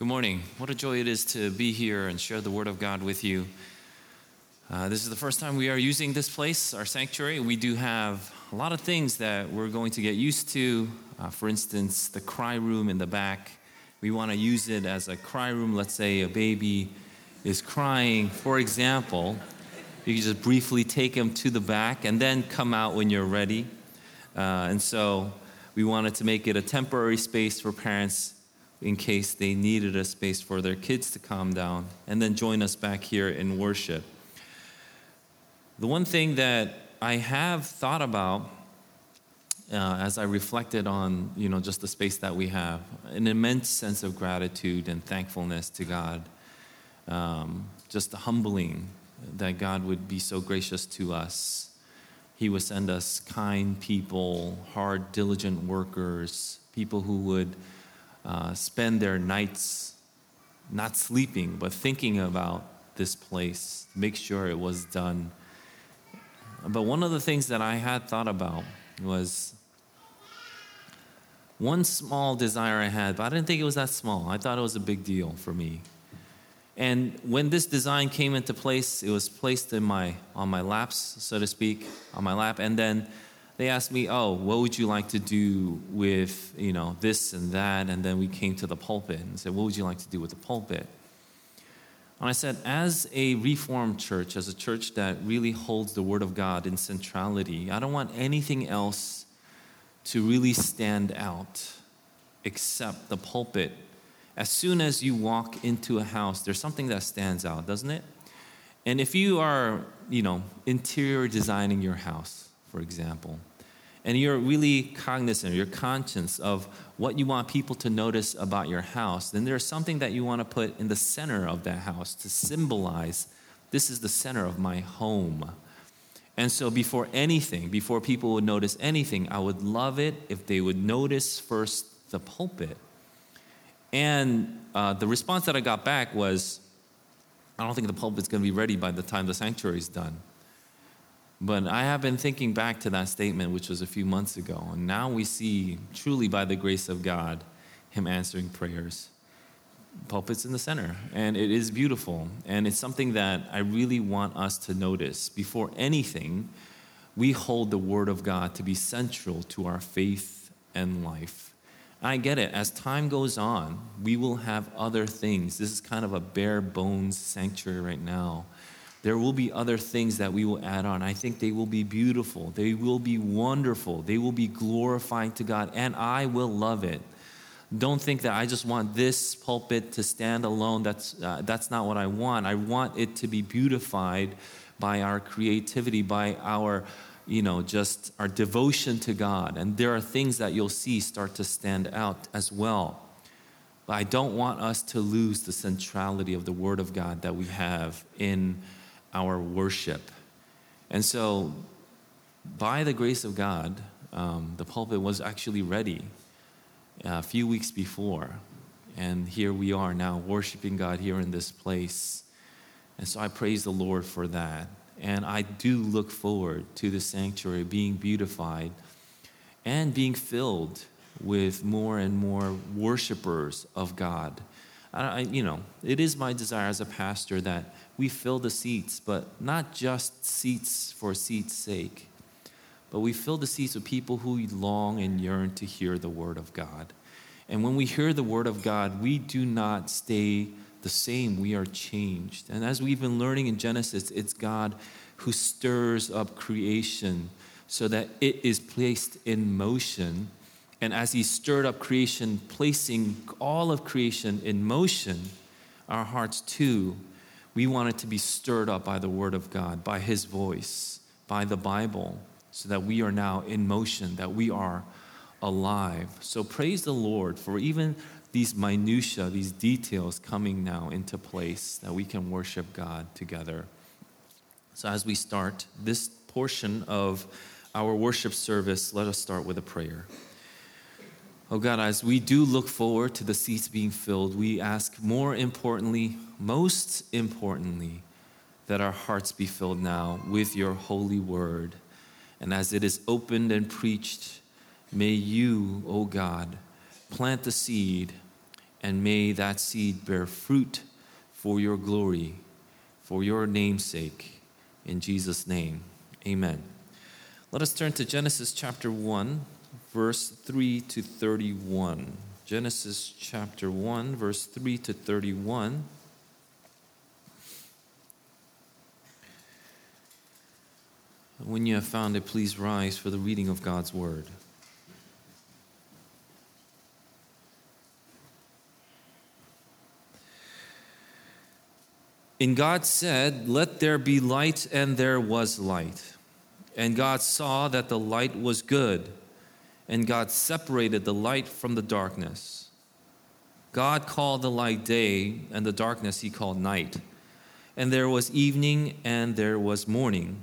Good morning. What a joy it is to be here and share the Word of God with you. Uh, this is the first time we are using this place, our sanctuary. We do have a lot of things that we're going to get used to. Uh, for instance, the cry room in the back. We want to use it as a cry room. Let's say a baby is crying, for example. You can just briefly take him to the back and then come out when you're ready. Uh, and so we wanted to make it a temporary space for parents in case they needed a space for their kids to calm down, and then join us back here in worship. The one thing that I have thought about uh, as I reflected on, you know, just the space that we have, an immense sense of gratitude and thankfulness to God. Um, just the humbling that God would be so gracious to us. He would send us kind people, hard, diligent workers, people who would uh, spend their nights not sleeping, but thinking about this place, make sure it was done. But one of the things that I had thought about was one small desire I had, but I didn't think it was that small. I thought it was a big deal for me. And when this design came into place, it was placed in my on my laps, so to speak, on my lap, and then they asked me, "Oh, what would you like to do with you know this and that?" And then we came to the pulpit and said, "What would you like to do with the pulpit?" And I said, as a reformed church, as a church that really holds the Word of God in centrality, I don't want anything else to really stand out except the pulpit. As soon as you walk into a house, there's something that stands out, doesn't it? And if you are, you know, interior designing your house, for example, and you're really cognizant, you're conscious of what you want people to notice about your house, then there's something that you want to put in the center of that house to symbolize this is the center of my home. And so, before anything, before people would notice anything, I would love it if they would notice first the pulpit. And uh, the response that I got back was, I don't think the pulpit's going to be ready by the time the sanctuary is done. But I have been thinking back to that statement, which was a few months ago, and now we see, truly by the grace of God, Him answering prayers. Pulpit's in the center, and it is beautiful, and it's something that I really want us to notice. Before anything, we hold the Word of God to be central to our faith and life. I get it. As time goes on, we will have other things. This is kind of a bare bones sanctuary right now there will be other things that we will add on. I think they will be beautiful. They will be wonderful. They will be glorifying to God, and I will love it. Don't think that I just want this pulpit to stand alone. That's, uh, that's not what I want. I want it to be beautified by our creativity, by our, you know, just our devotion to God. And there are things that you'll see start to stand out as well. But I don't want us to lose the centrality of the Word of God that we have in our worship. And so, by the grace of God, um, the pulpit was actually ready a few weeks before. And here we are now worshiping God here in this place. And so I praise the Lord for that. And I do look forward to the sanctuary being beautified and being filled with more and more worshipers of God. I, you know, it is my desire as a pastor that we fill the seats, but not just seats for seats' sake, but we fill the seats with people who long and yearn to hear the Word of God. And when we hear the Word of God, we do not stay the same, we are changed. And as we've been learning in Genesis, it's God who stirs up creation so that it is placed in motion. And as He stirred up creation, placing all of creation in motion, our hearts too we want it to be stirred up by the Word of God, by His voice, by the Bible, so that we are now in motion, that we are alive. So praise the Lord for even these minutiae, these details coming now into place, that we can worship God together. So as we start this portion of our worship service, let us start with a prayer. Oh God, as we do look forward to the seats being filled, we ask more importantly, most importantly, that our hearts be filled now with your holy word. And as it is opened and preached, may you, O oh God, plant the seed and may that seed bear fruit for your glory, for your name's sake. In Jesus' name, amen. Let us turn to Genesis chapter 1, verse 3 to 31. Genesis chapter 1, verse 3 to 31. When you have found it, please rise for the reading of God's word. And God said, Let there be light, and there was light. And God saw that the light was good, and God separated the light from the darkness. God called the light day, and the darkness he called night. And there was evening, and there was morning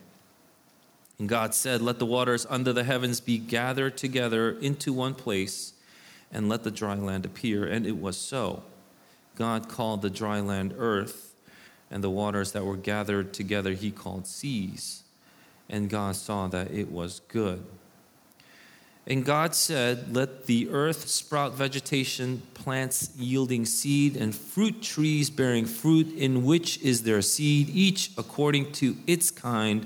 And God said, Let the waters under the heavens be gathered together into one place, and let the dry land appear. And it was so. God called the dry land earth, and the waters that were gathered together he called seas. And God saw that it was good. And God said, Let the earth sprout vegetation, plants yielding seed, and fruit trees bearing fruit, in which is their seed, each according to its kind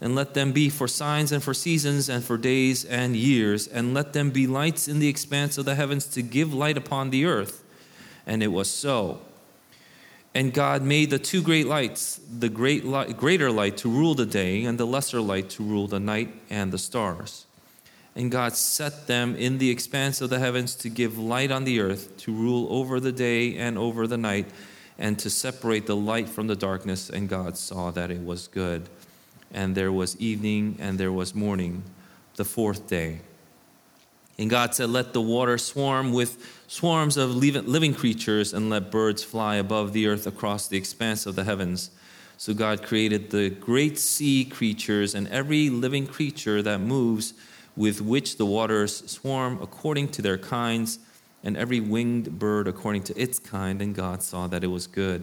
and let them be for signs and for seasons and for days and years, and let them be lights in the expanse of the heavens to give light upon the earth. And it was so. And God made the two great lights, the great light, greater light to rule the day, and the lesser light to rule the night and the stars. And God set them in the expanse of the heavens to give light on the earth, to rule over the day and over the night, and to separate the light from the darkness. And God saw that it was good and there was evening, and there was morning, the fourth day. And God said, Let the water swarm with swarms of living creatures, and let birds fly above the earth across the expanse of the heavens. So God created the great sea creatures and every living creature that moves, with which the waters swarm according to their kinds, and every winged bird according to its kind. And God saw that it was good.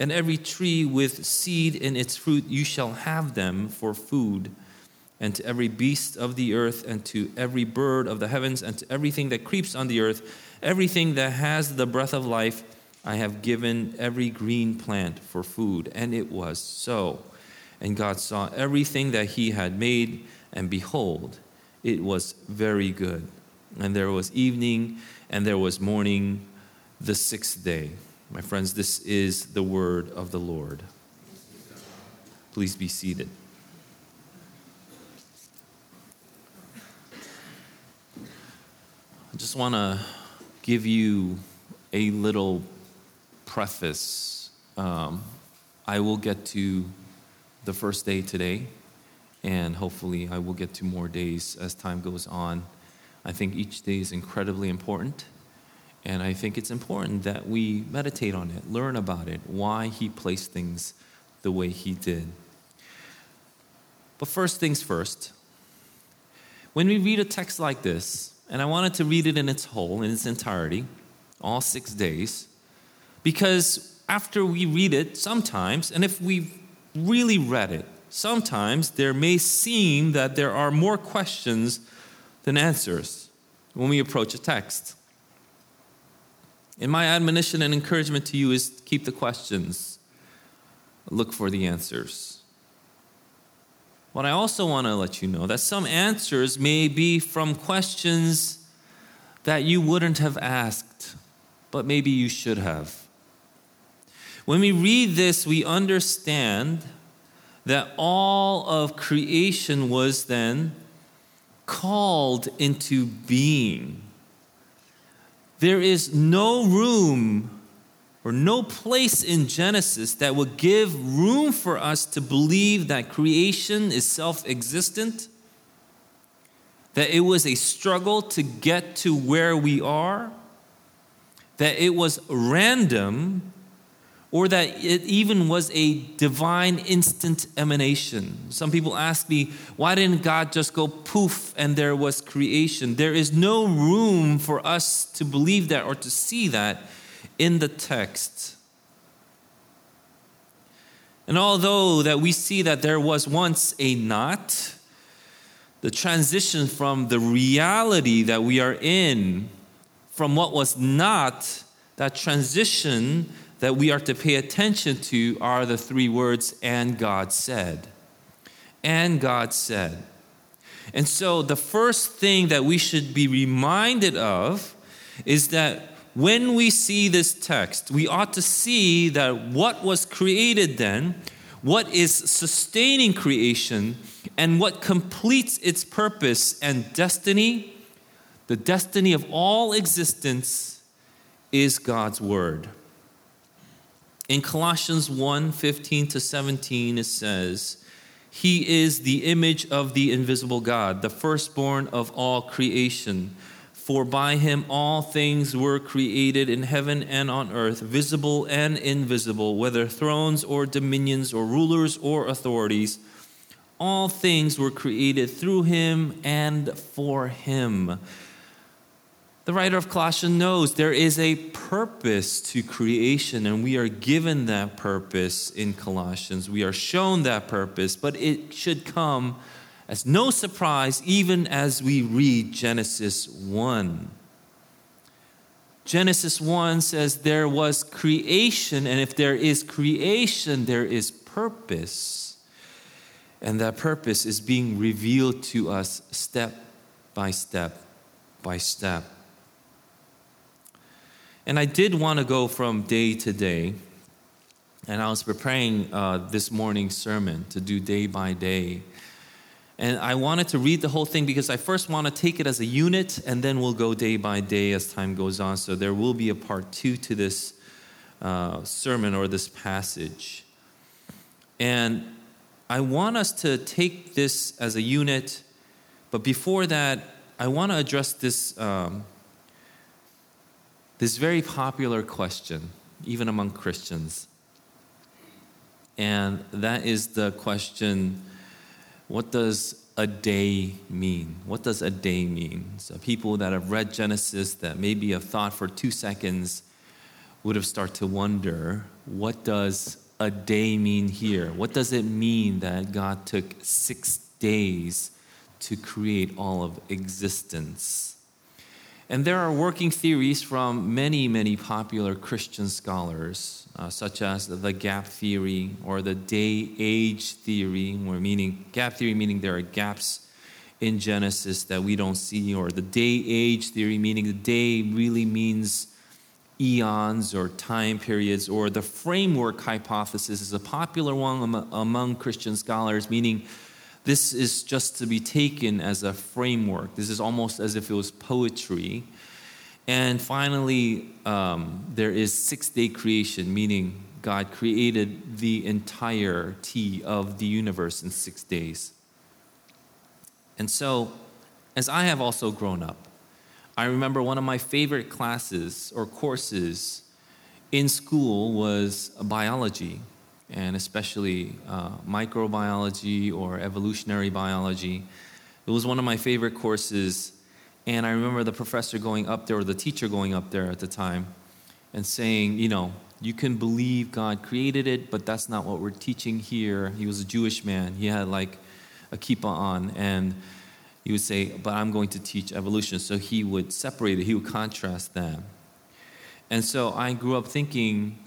and every tree with seed in its fruit, you shall have them for food. And to every beast of the earth, and to every bird of the heavens, and to everything that creeps on the earth, everything that has the breath of life, I have given every green plant for food. And it was so. And God saw everything that he had made, and behold, it was very good. And there was evening, and there was morning, the sixth day. My friends, this is the word of the Lord. Please be seated. I just want to give you a little preface. Um, I will get to the first day today, and hopefully, I will get to more days as time goes on. I think each day is incredibly important. And I think it's important that we meditate on it, learn about it, why he placed things the way he did. But first things first, when we read a text like this, and I wanted to read it in its whole, in its entirety, all six days, because after we read it, sometimes, and if we've really read it, sometimes there may seem that there are more questions than answers when we approach a text. And my admonition and encouragement to you is keep the questions, look for the answers. But I also want to let you know that some answers may be from questions that you wouldn't have asked, but maybe you should have. When we read this, we understand that all of creation was then called into being. There is no room or no place in Genesis that would give room for us to believe that creation is self existent, that it was a struggle to get to where we are, that it was random or that it even was a divine instant emanation. Some people ask me, why didn't God just go poof and there was creation? There is no room for us to believe that or to see that in the text. And although that we see that there was once a not, the transition from the reality that we are in, from what was not, that transition that we are to pay attention to are the three words, and God said. And God said. And so, the first thing that we should be reminded of is that when we see this text, we ought to see that what was created then, what is sustaining creation, and what completes its purpose and destiny, the destiny of all existence, is God's Word. In Colossians 1 15 to 17, it says, He is the image of the invisible God, the firstborn of all creation. For by him all things were created in heaven and on earth, visible and invisible, whether thrones or dominions or rulers or authorities. All things were created through him and for him. The writer of Colossians knows there is a purpose to creation, and we are given that purpose in Colossians. We are shown that purpose, but it should come as no surprise even as we read Genesis 1. Genesis 1 says there was creation, and if there is creation, there is purpose. And that purpose is being revealed to us step by step by step. And I did want to go from day to day. And I was preparing uh, this morning's sermon to do day by day. And I wanted to read the whole thing because I first want to take it as a unit and then we'll go day by day as time goes on. So there will be a part two to this uh, sermon or this passage. And I want us to take this as a unit, but before that, I want to address this um, this very popular question, even among Christians. And that is the question what does a day mean? What does a day mean? So, people that have read Genesis that maybe have thought for two seconds would have started to wonder what does a day mean here? What does it mean that God took six days to create all of existence? And there are working theories from many, many popular Christian scholars, uh, such as the gap theory or the day age theory, where meaning gap theory meaning there are gaps in Genesis that we don't see, or the day age theory, meaning the day really means eons or time periods, or the framework hypothesis is a popular one among Christian scholars, meaning this is just to be taken as a framework. This is almost as if it was poetry. And finally, um, there is six day creation, meaning God created the entirety of the universe in six days. And so, as I have also grown up, I remember one of my favorite classes or courses in school was biology, and especially uh, microbiology or evolutionary biology. It was one of my favorite courses, and I remember the professor going up there, or the teacher going up there at the time, and saying, you know, you can believe God created it, but that's not what we're teaching here. He was a Jewish man. He had like a kippah on, and he would say, But I'm going to teach evolution. So he would separate it, he would contrast them. And so I grew up thinking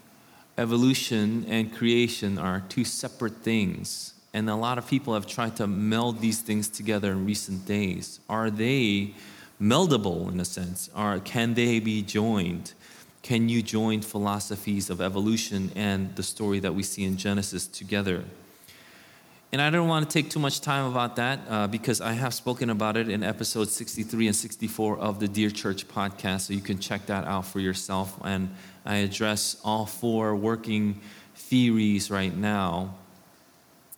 evolution and creation are two separate things. And a lot of people have tried to meld these things together in recent days. Are they meldable in a sense? Or can they be joined? Can you join philosophies of evolution and the story that we see in Genesis together? And I don't want to take too much time about that uh, because I have spoken about it in episodes 63 and 64 of the Dear Church podcast. So you can check that out for yourself. And I address all four working theories right now.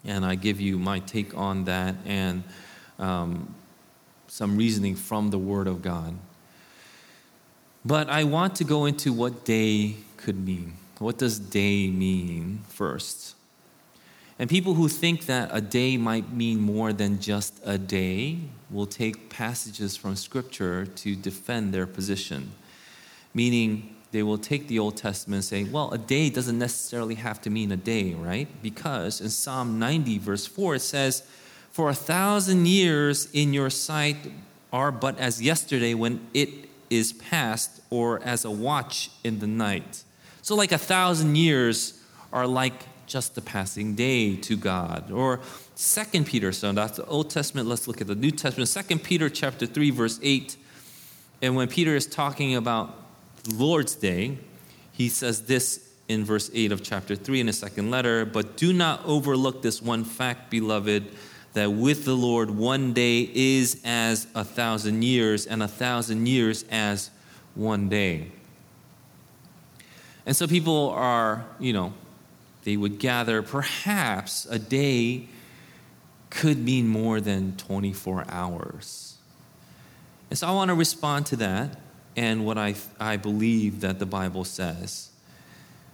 And I give you my take on that and um, some reasoning from the Word of God. But I want to go into what day could mean. What does day mean first? And people who think that a day might mean more than just a day will take passages from Scripture to defend their position. Meaning, they will take the Old Testament and say, well, a day doesn't necessarily have to mean a day, right? Because in Psalm 90, verse 4, it says, For a thousand years in your sight are but as yesterday when it is past, or as a watch in the night. So, like a thousand years are like just a passing day to God. Or Second Peter, so that's the Old Testament. Let's look at the New Testament. Second Peter chapter 3, verse 8. And when Peter is talking about Lord's Day, he says this in verse 8 of chapter 3 in his second letter. But do not overlook this one fact, beloved, that with the Lord one day is as a thousand years, and a thousand years as one day. And so people are, you know, they would gather, perhaps a day could mean more than 24 hours. And so I want to respond to that and what I, I believe that the Bible says.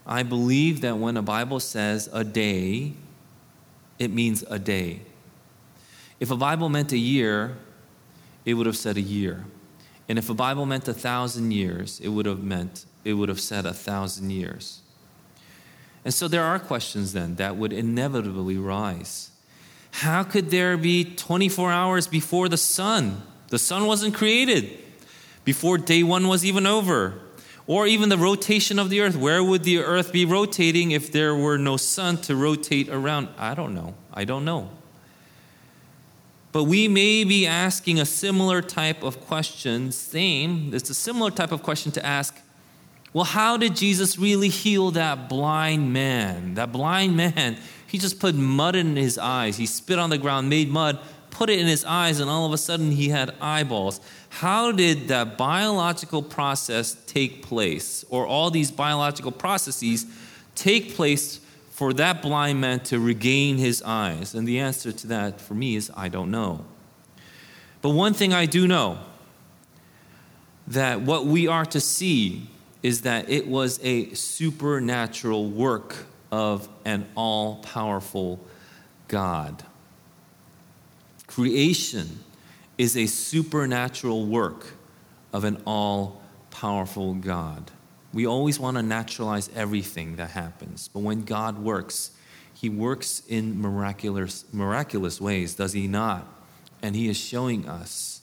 I believe that when a Bible says a day, it means a day. If a Bible meant a year, it would have said a year. And if a Bible meant a thousand years, it would have meant, it would have said a thousand years. And so there are questions then that would inevitably rise. How could there be 24 hours before the sun? The sun wasn't created, before day one was even over. Or even the rotation of the earth. Where would the earth be rotating if there were no sun to rotate around? I don't know. I don't know. But we may be asking a similar type of question, same, it's a similar type of question to ask well, how did Jesus really heal that blind man? That blind man, he just put mud in his eyes. He spit on the ground, made mud, put it in his eyes, and all of a sudden he had eyeballs. How did that biological process take place, or all these biological processes take place for that blind man to regain his eyes? And the answer to that for me is I don't know. But one thing I do know that what we are to see is that it was a supernatural work of an all powerful God. Creation is a supernatural work of an all powerful God. We always want to naturalize everything that happens, but when God works, he works in miraculous, miraculous ways, does he not? And he is showing us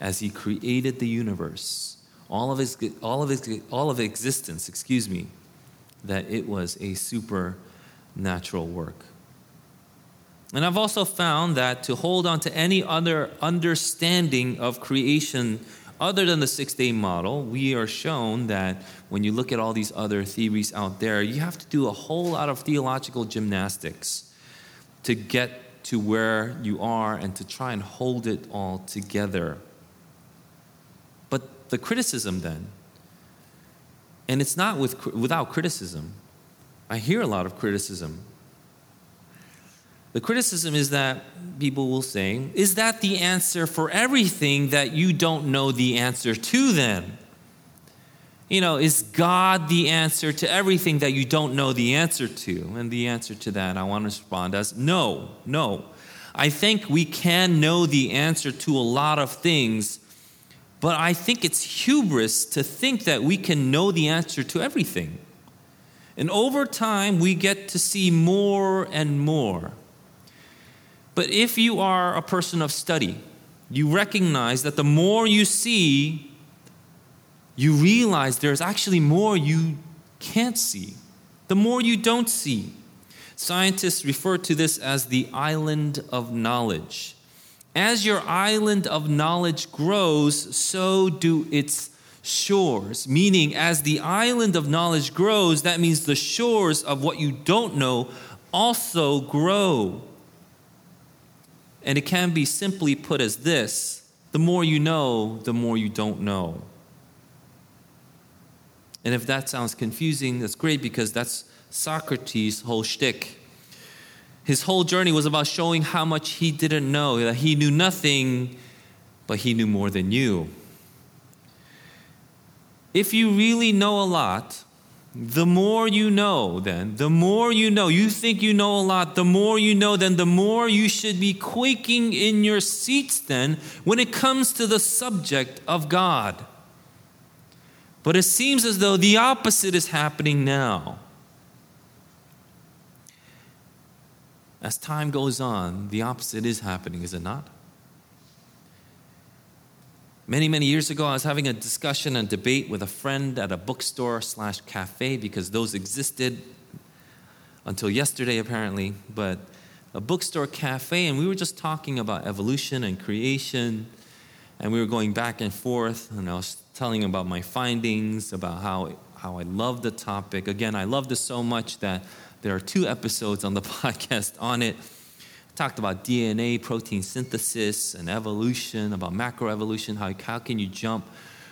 as he created the universe all of his, all of his, all of existence, excuse me, that it was a supernatural work. And I've also found that to hold on to any other understanding of creation other than the six day model, we are shown that when you look at all these other theories out there, you have to do a whole lot of theological gymnastics to get to where you are and to try and hold it all together. The criticism then, and it's not with, without criticism, I hear a lot of criticism the criticism is that people will say, Is that the answer for everything that you don't know the answer to then? You know, is God the answer to everything that you don't know the answer to? And the answer to that, I want to respond as no, no. I think we can know the answer to a lot of things, but I think it's hubris to think that we can know the answer to everything. And over time, we get to see more and more. But if you are a person of study, you recognize that the more you see, you realize there's actually more you can't see, the more you don't see. Scientists refer to this as the island of knowledge. As your island of knowledge grows, so do its shores. Meaning, as the island of knowledge grows, that means the shores of what you don't know also grow. And it can be simply put as this the more you know, the more you don't know. And if that sounds confusing, that's great because that's Socrates' whole shtick. His whole journey was about showing how much he didn't know, that he knew nothing, but he knew more than you. If you really know a lot, the more you know, then, the more you know, you think you know a lot, the more you know, then the more you should be quaking in your seats, then, when it comes to the subject of God. But it seems as though the opposite is happening now. As time goes on, the opposite is happening, is it not? Many, many years ago, I was having a discussion and debate with a friend at a bookstore slash cafe because those existed until yesterday, apparently. But a bookstore cafe, and we were just talking about evolution and creation, and we were going back and forth. And I was telling about my findings, about how how I love the topic. Again, I loved it so much that there are two episodes on the podcast on it talked about DNA, protein synthesis, and evolution, about macroevolution, how, how can you jump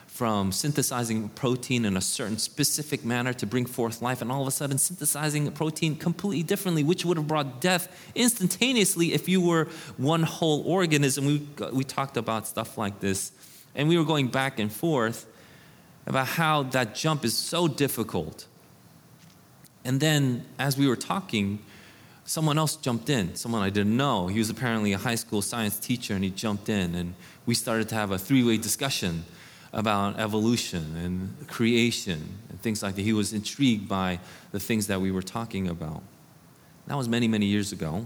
from synthesizing protein in a certain specific manner to bring forth life, and all of a sudden synthesizing protein completely differently, which would have brought death instantaneously if you were one whole organism. We, we talked about stuff like this, and we were going back and forth about how that jump is so difficult. And then, as we were talking, someone else jumped in, someone I didn't know. He was apparently a high school science teacher, and he jumped in, and we started to have a three way discussion about evolution and creation and things like that. He was intrigued by the things that we were talking about. That was many, many years ago.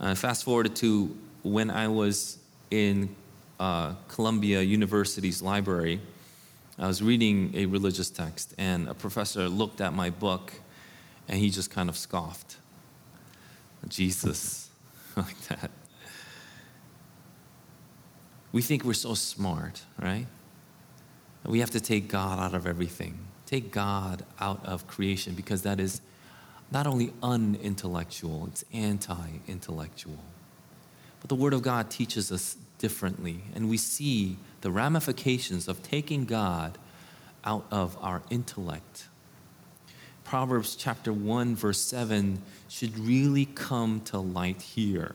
Uh, fast forward to when I was in uh, Columbia University's library. I was reading a religious text, and a professor looked at my book and he just kind of scoffed. Jesus like that. We think we're so smart, right? We have to take God out of everything. Take God out of creation because that is not only unintellectual, it's anti intellectual. But the Word of God teaches us differently, and we see the ramifications of taking God out of our intellect Proverbs chapter 1, verse 7 should really come to light here.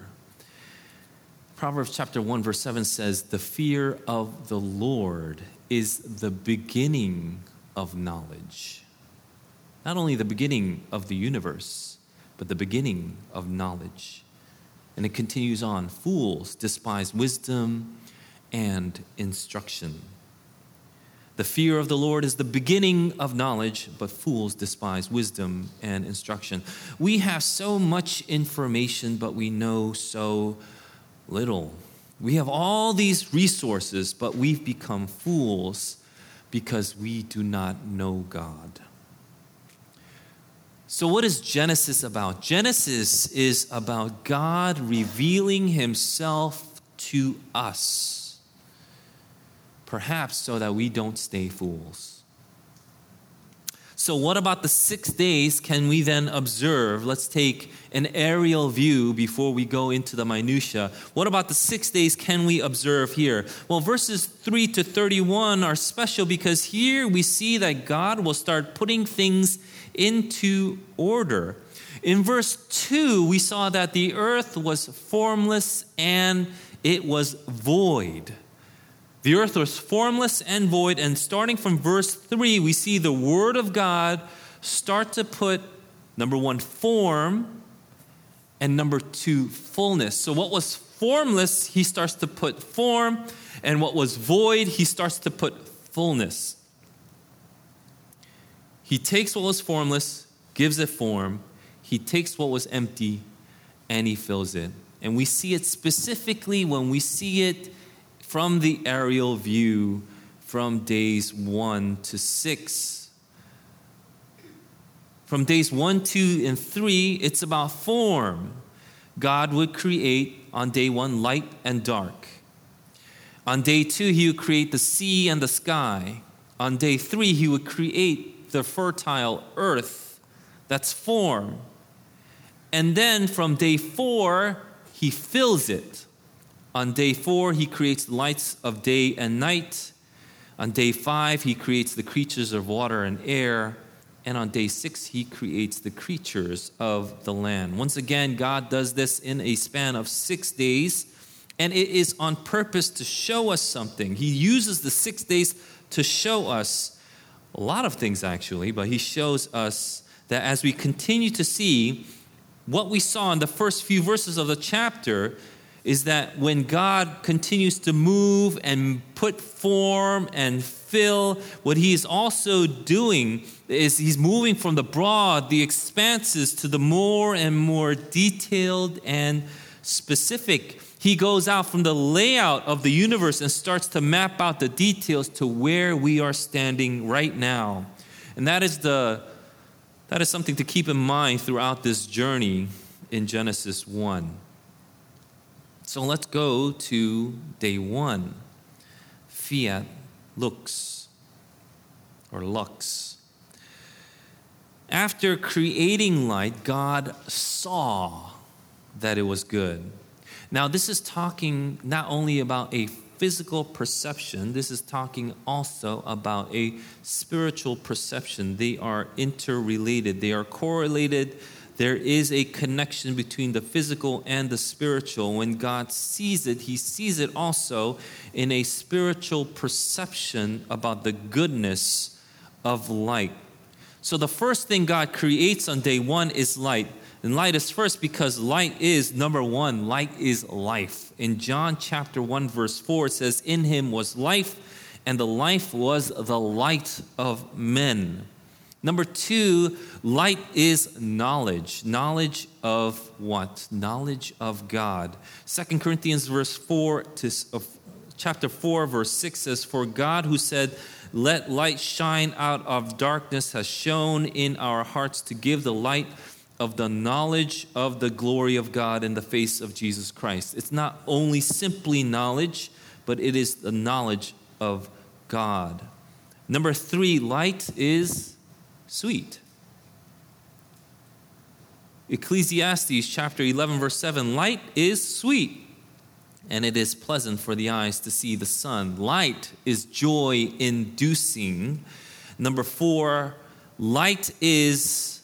Proverbs chapter 1, verse 7 says, The fear of the Lord is the beginning of knowledge. Not only the beginning of the universe, but the beginning of knowledge. And it continues on Fools despise wisdom and instruction. The fear of the Lord is the beginning of knowledge, but fools despise wisdom and instruction. We have so much information, but we know so little. We have all these resources, but we've become fools because we do not know God. So, what is Genesis about? Genesis is about God revealing himself to us perhaps so that we don't stay fools. So, what about the six days can we then observe? Let's take an aerial view before we go into the minutia. What about the six days can we observe here? Well, verses 3 to 31 are special because here we see that God will start putting things into order. In verse 2, we saw that the earth was formless and it was void. The earth was formless and void. And starting from verse 3, we see the Word of God start to put, number one, form, and number two, fullness. So, what was formless, he starts to put form, and what was void, he starts to put fullness. He takes what was formless, gives it form. He takes what was empty, and he fills it. And we see it specifically when we see it from the aerial view from days 1 to 6. From days 1, 2, and 3, it's about form. God would create on day 1 light and dark. On day 2, He would create the sea and the sky. On day 3, He would create the fertile earth. That's form. And then from day 4, He fills it on day four, he creates lights of day and night. On day five, he creates the creatures of water and air. And on day six, he creates the creatures of the land. Once again, God does this in a span of six days, and it is on purpose to show us something. He uses the six days to show us a lot of things, actually, but he shows us that as we continue to see what we saw in the first few verses of the chapter, is that when God continues to move and put form and fill, what He is also doing is He's moving from the broad, the expanses, to the more and more detailed and specific. He goes out from the layout of the universe and starts to map out the details to where we are standing right now. And that is the that is something to keep in mind throughout this journey in Genesis 1. So let's go to day one fiat lux or lux. After creating light, God saw that it was good. Now, this is talking not only about a physical perception, this is talking also about a spiritual perception. They are interrelated, they are correlated there is a connection between the physical and the spiritual. When God sees it, He sees it also in a spiritual perception about the goodness of light. So, the first thing God creates on day one is light. And light is first because light is, number one, light is life. In John chapter 1, verse 4, it says, In him was life, and the life was the light of men. Number two, light is knowledge. Knowledge of what? Knowledge of God. Second Corinthians verse 4 to uh, chapter 4, verse 6 says, For God who said, Let light shine out of darkness has shone in our hearts to give the light of the knowledge of the glory of God in the face of Jesus Christ. It's not only simply knowledge, but it is the knowledge of God. Number three, light is sweet. Ecclesiastes chapter 11, verse 7 Light is sweet, and it is pleasant for the eyes to see the sun. Light is joy inducing. Number four, light is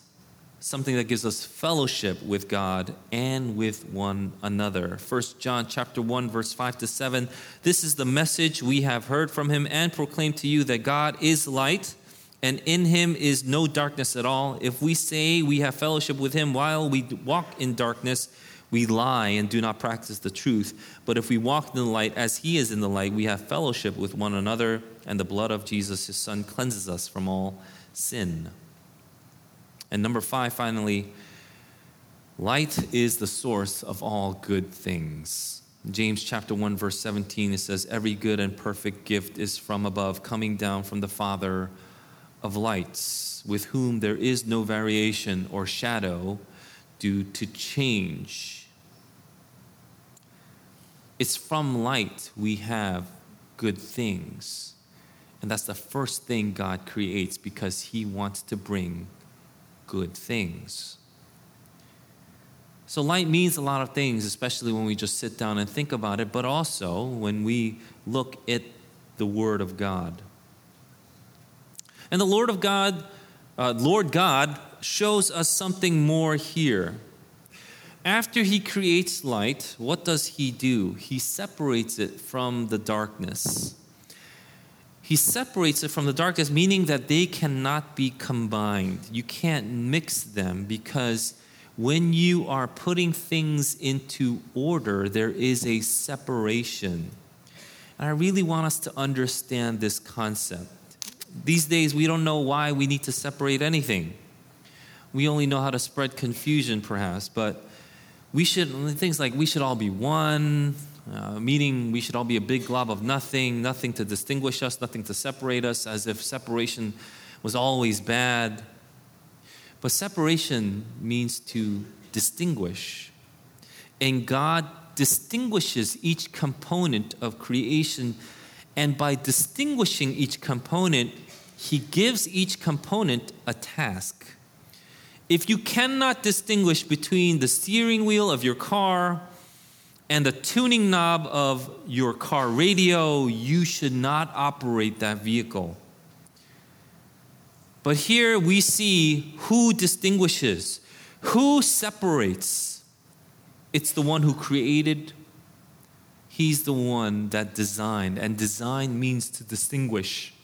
something that gives us fellowship with God and with one another. 1 John chapter 1 verse 5 to 7 This is the message we have heard from him and proclaimed to you that God is light and in him is no darkness at all. If we say we have fellowship with him while we walk in darkness, we lie and do not practice the truth. But if we walk in the light as he is in the light, we have fellowship with one another, and the blood of Jesus, his son, cleanses us from all sin. And number five, finally, light is the source of all good things. James chapter 1 verse 17 it says every good and perfect gift is from above coming down from the father of lights, with whom there is no variation or shadow due to change. It's from light we have good things. And that's the first thing God creates because He wants to bring good things. So, light means a lot of things, especially when we just sit down and think about it, but also when we look at the Word of God. And the Lord of God, uh, Lord God, shows us something more here. After He creates light, what does He do? He separates it from the darkness. He separates it from the darkness, meaning that they cannot be combined. You can't mix them because when you are putting things into order, there is a separation. And I really want us to understand this concept. These days, we don't know why we need to separate anything. We only know how to spread confusion, perhaps, but we should, things like we should all be one, uh, meaning we should all be a big glob of nothing, nothing to distinguish us, nothing to separate us, as if separation was always bad. But separation means to distinguish. And God distinguishes each component of creation. And by distinguishing each component, He gives each component a task. If you cannot distinguish between the steering wheel of your car and the tuning knob of your car radio, you should not operate that vehicle. But here we see who distinguishes, who separates. It's the one who created, he's the one that designed. And design means to distinguish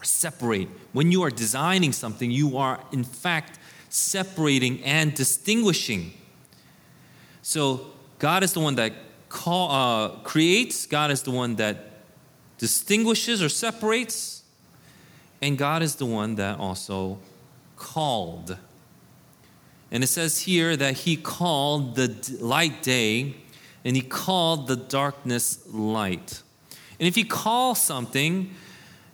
or separate. When you are designing something, you are in fact separating and distinguishing. So God is the one that call, uh, creates, God is the one that distinguishes or separates. And God is the one that also called. And it says here that He called the light day and He called the darkness light. And if you call something,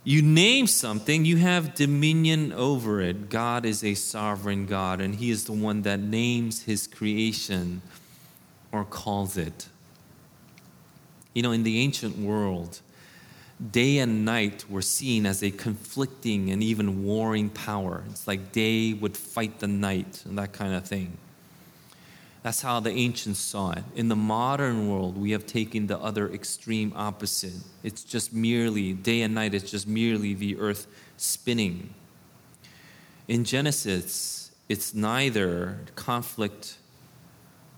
you name something, you have dominion over it. God is a sovereign God, and He is the one that names His creation or calls it. You know, in the ancient world, day and night were seen as a conflicting and even warring power. It's like day would fight the night and that kind of thing. That's how the ancients saw it. In the modern world, we have taken the other extreme opposite. It's just merely, day and night, it's just merely the earth spinning. In Genesis, it's neither conflict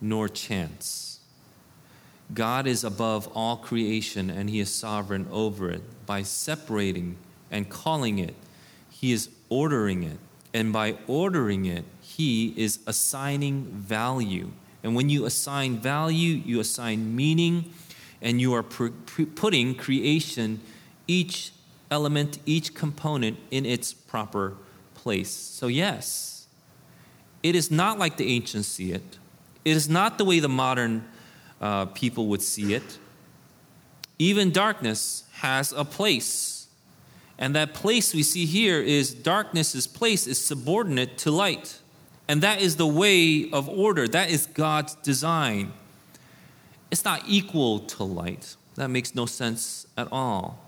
nor chance. God is above all creation and He is sovereign over it. By separating and calling it, He is ordering it. And by ordering it, He is assigning value. And when you assign value, you assign meaning, and you are putting creation, each element, each component, in its proper place. So, yes, it is not like the ancients see it. It is not the way the modern uh, people would see it. Even darkness has a place. And that place we see here is darkness's place is subordinate to light. And that is the way of order. That is God's design. It's not equal to light. That makes no sense at all.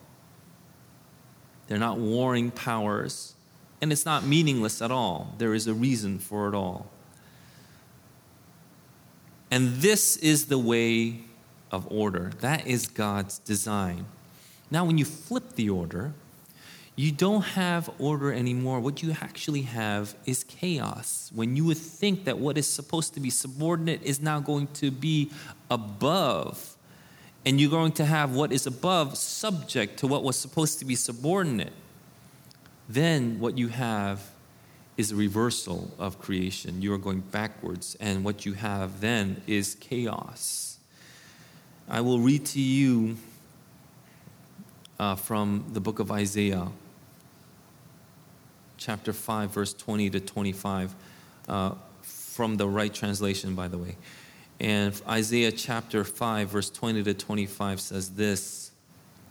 They're not warring powers. And it's not meaningless at all. There is a reason for it all. And this is the way of order. That is God's design. Now, when you flip the order, you don't have order anymore. What you actually have is chaos. When you would think that what is supposed to be subordinate is now going to be above, and you're going to have what is above subject to what was supposed to be subordinate, then what you have is a reversal of creation. You are going backwards, and what you have then is chaos. I will read to you uh, from the book of Isaiah, chapter 5, verse 20 to 25, uh, from the right translation, by the way. And Isaiah chapter 5, verse 20 to 25 says this,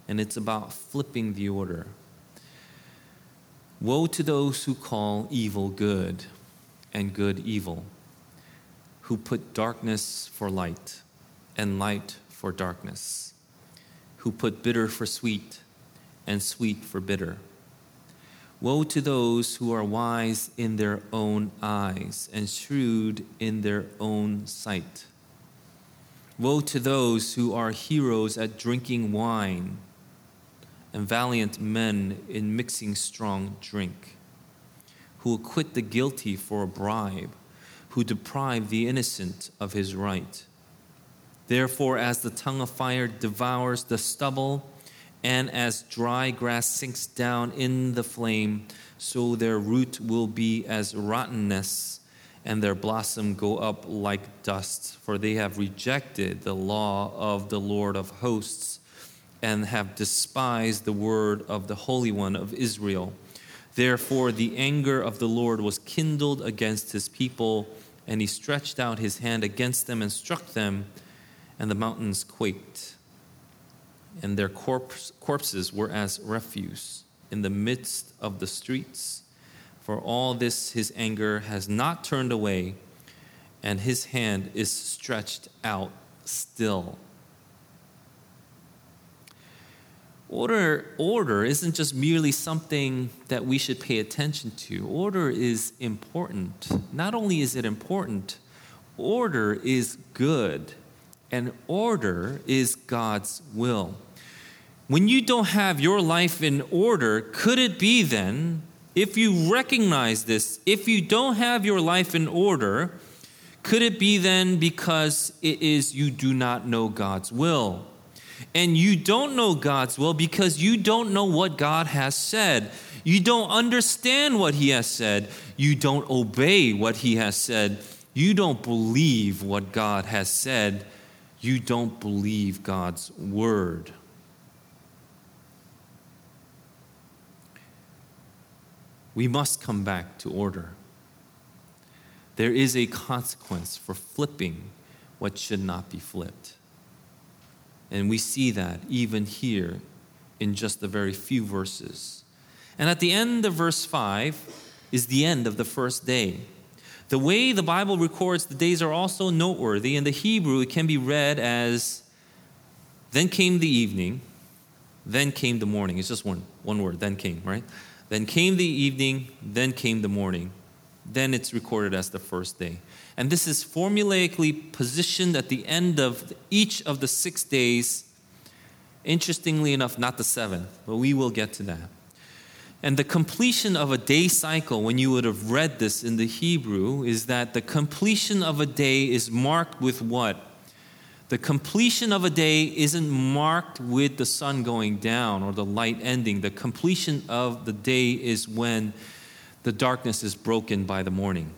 and it's about flipping the order. Woe to those who call evil good and good evil, who put darkness for light and light for darkness, who put bitter for sweet and sweet for bitter. Woe to those who are wise in their own eyes and shrewd in their own sight. Woe to those who are heroes at drinking wine and valiant men in mixing strong drink, who acquit the guilty for a bribe, who deprive the innocent of his right. Therefore, as the tongue of fire devours the stubble, and as dry grass sinks down in the flame, so their root will be as rottenness, and their blossom go up like dust. For they have rejected the law of the Lord of hosts, and have despised the word of the Holy One of Israel. Therefore, the anger of the Lord was kindled against his people, and he stretched out his hand against them and struck them, and the mountains quaked and their corpse, corpses were as refuse in the midst of the streets. For all this, his anger has not turned away, and his hand is stretched out still. Order, order isn't just merely something that we should pay attention to. Order is important. Not only is it important, order is good, and order is God's will. When you don't have your life in order, could it be then, if you recognize this, if you don't have your life in order, could it be then because it is you do not know God's will? And you don't know God's will because you don't know what God has said. You don't understand what He has said. You don't obey what He has said. You don't believe what God has said. You don't believe God's word. we must come back to order. There is a consequence for flipping what should not be flipped. And we see that even here in just the very few verses. And at the end of verse 5 is the end of the first day. The way the Bible records the days are also noteworthy. In the Hebrew, it can be read as then came the evening, then came the morning. It's just one, one word, then came, right? Then came the evening, then came the morning. Then it's recorded as the first day. And this is formulaically positioned at the end of each of the six days. Interestingly enough, not the seventh, but we will get to that. And the completion of a day cycle, when you would have read this in the Hebrew, is that the completion of a day is marked with what? The completion of a day isn't marked with the sun going down or the light ending. The completion of the day is when the darkness is broken by the morning.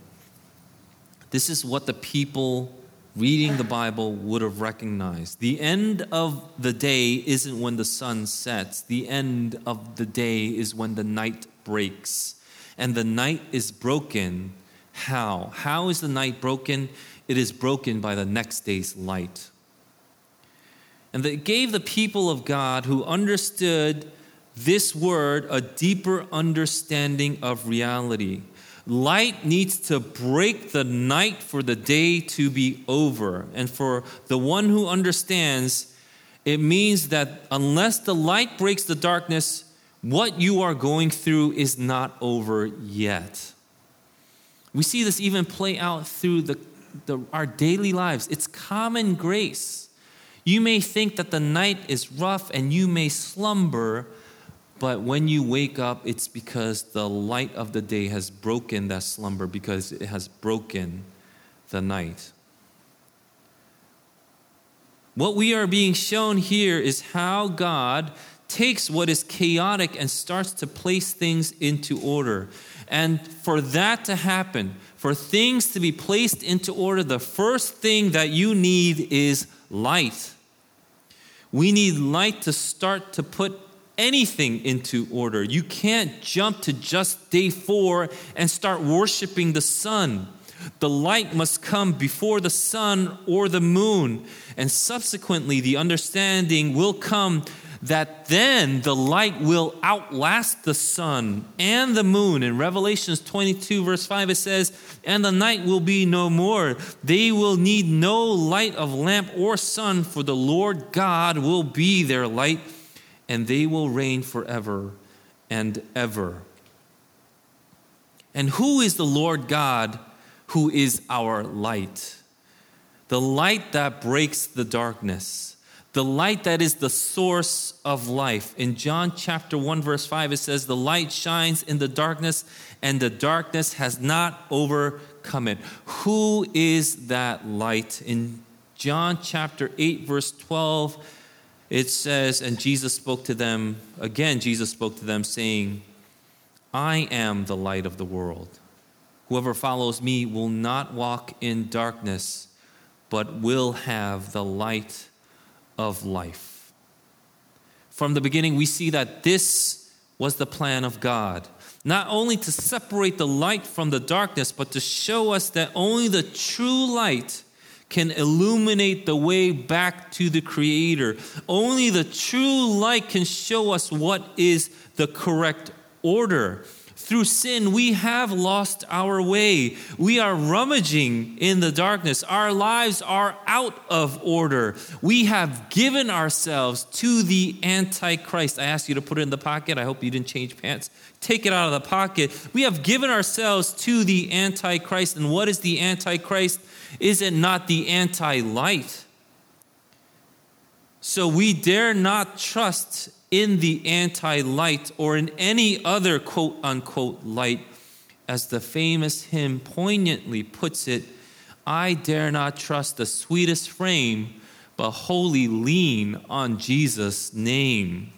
This is what the people reading the Bible would have recognized. The end of the day isn't when the sun sets, the end of the day is when the night breaks. And the night is broken. How? How is the night broken? It is broken by the next day's light. And that gave the people of God who understood this word a deeper understanding of reality. Light needs to break the night for the day to be over. And for the one who understands, it means that unless the light breaks the darkness, what you are going through is not over yet. We see this even play out through the, the, our daily lives. It's common grace you may think that the night is rough and you may slumber, but when you wake up, it's because the light of the day has broken that slumber, because it has broken the night. What we are being shown here is how God takes what is chaotic and starts to place things into order. And for that to happen, for things to be placed into order, the first thing that you need is light. We need light to start to put anything into order. You can't jump to just day four and start worshiping the sun. The light must come before the sun or the moon, and subsequently, the understanding will come that then the light will outlast the sun and the moon. In Revelations 22, verse 5, it says, And the night will be no more. They will need no light of lamp or sun, for the Lord God will be their light, and they will reign forever and ever. And who is the Lord God who is our light? The light that breaks the darkness the light that is the source of life. In John chapter 1 verse 5 it says the light shines in the darkness and the darkness has not overcome it. Who is that light? In John chapter 8 verse 12 it says and Jesus spoke to them again Jesus spoke to them saying I am the light of the world. Whoever follows me will not walk in darkness but will have the light of life. From the beginning, we see that this was the plan of God. Not only to separate the light from the darkness, but to show us that only the true light can illuminate the way back to the Creator. Only the true light can show us what is the correct order. Through sin, we have lost our way. We are rummaging in the darkness. Our lives are out of order. We have given ourselves to the Antichrist. I asked you to put it in the pocket. I hope you didn't change pants. Take it out of the pocket. We have given ourselves to the Antichrist. And what is the Antichrist? Is it not the anti light? So we dare not trust in the anti light or in any other quote unquote light. As the famous hymn poignantly puts it, I dare not trust the sweetest frame, but wholly lean on Jesus' name.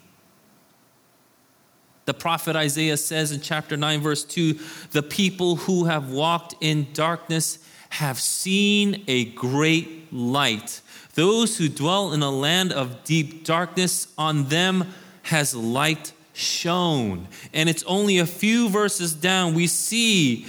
The prophet Isaiah says in chapter 9, verse 2 the people who have walked in darkness have seen a great light. Those who dwell in a land of deep darkness, on them has light shone. And it's only a few verses down we see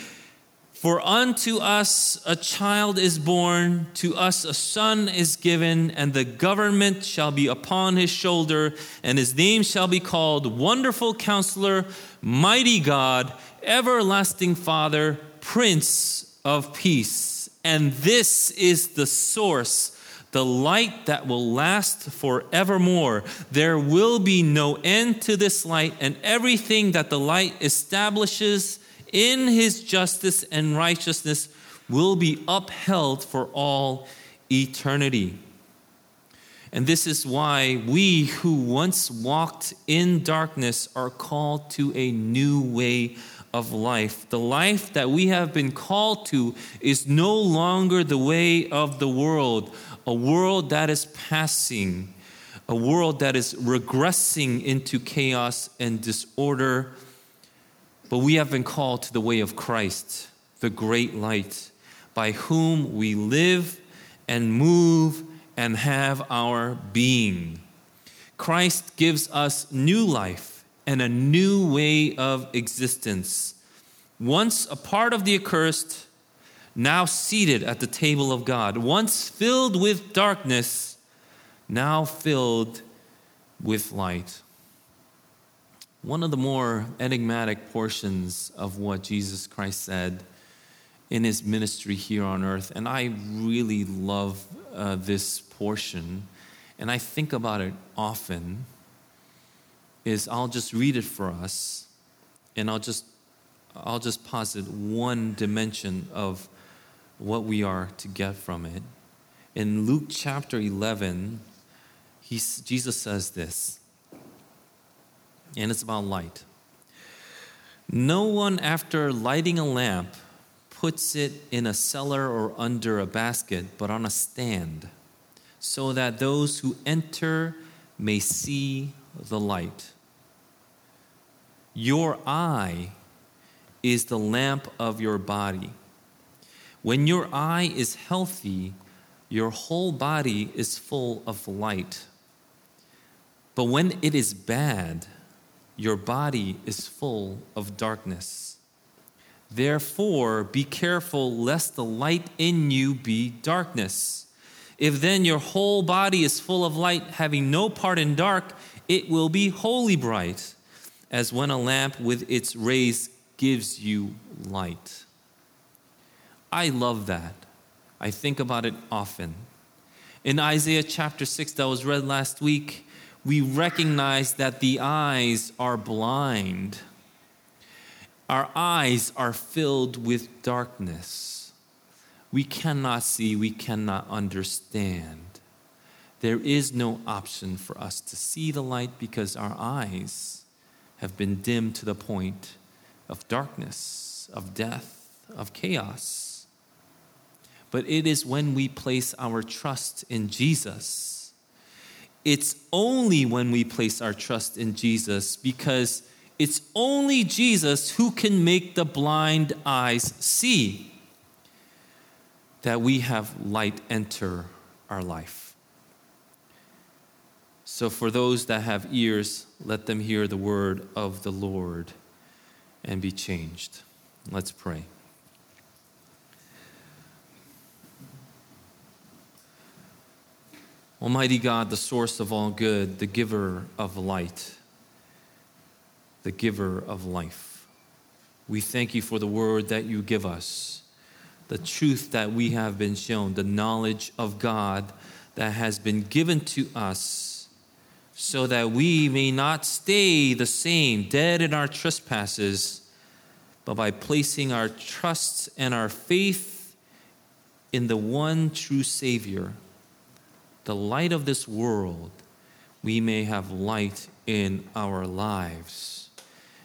for unto us a child is born, to us a son is given, and the government shall be upon his shoulder, and his name shall be called Wonderful Counselor, Mighty God, Everlasting Father, Prince of Peace. And this is the source the light that will last forevermore. There will be no end to this light, and everything that the light establishes in his justice and righteousness will be upheld for all eternity. And this is why we who once walked in darkness are called to a new way of life. The life that we have been called to is no longer the way of the world a world that is passing, a world that is regressing into chaos and disorder. But we have been called to the way of Christ, the great light, by whom we live and move and have our being. Christ gives us new life and a new way of existence. Once a part of the accursed, now seated at the table of God, once filled with darkness, now filled with light. One of the more enigmatic portions of what Jesus Christ said in his ministry here on earth, and I really love uh, this portion, and I think about it often, is I'll just read it for us, and I'll just I'll just posit one dimension of what we are to get from it. In Luke chapter 11, he's, Jesus says this, and it's about light. No one, after lighting a lamp, puts it in a cellar or under a basket, but on a stand, so that those who enter may see the light. Your eye is the lamp of your body. When your eye is healthy, your whole body is full of light. But when it is bad, your body is full of darkness. Therefore, be careful lest the light in you be darkness. If then your whole body is full of light, having no part in dark, it will be wholly bright, as when a lamp with its rays gives you light. I love that. I think about it often. In Isaiah chapter 6, that was read last week, we recognize that the eyes are blind. Our eyes are filled with darkness. We cannot see, we cannot understand. There is no option for us to see the light because our eyes have been dimmed to the point of darkness, of death, of chaos. But it is when we place our trust in Jesus. It's only when we place our trust in Jesus because it's only Jesus who can make the blind eyes see that we have light enter our life. So, for those that have ears, let them hear the word of the Lord and be changed. Let's pray. Almighty God, the source of all good, the giver of light, the giver of life, we thank you for the word that you give us, the truth that we have been shown, the knowledge of God that has been given to us so that we may not stay the same, dead in our trespasses, but by placing our trust and our faith in the one true Savior, the light of this world, we may have light in our lives.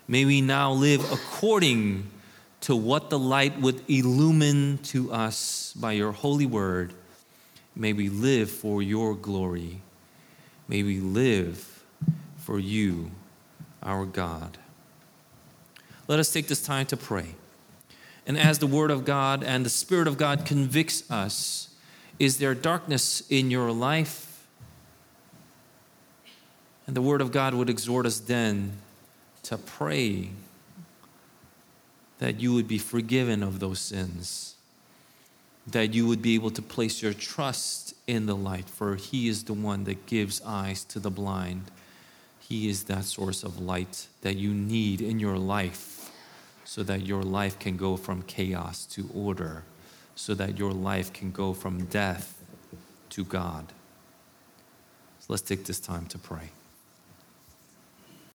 May we now live according to what the light would illumine to us by your holy word. May we live for your glory. May we live for you, our God. Let us take this time to pray. And as the Word of God and the Spirit of God convicts us, is there darkness in your life? And the Word of God would exhort us then to pray that you would be forgiven of those sins, that you would be able to place your trust in the light, for He is the one that gives eyes to the blind. He is that source of light that you need in your life so that your life can go from chaos to order, so that your life can go from death to God. So let's take this time to pray.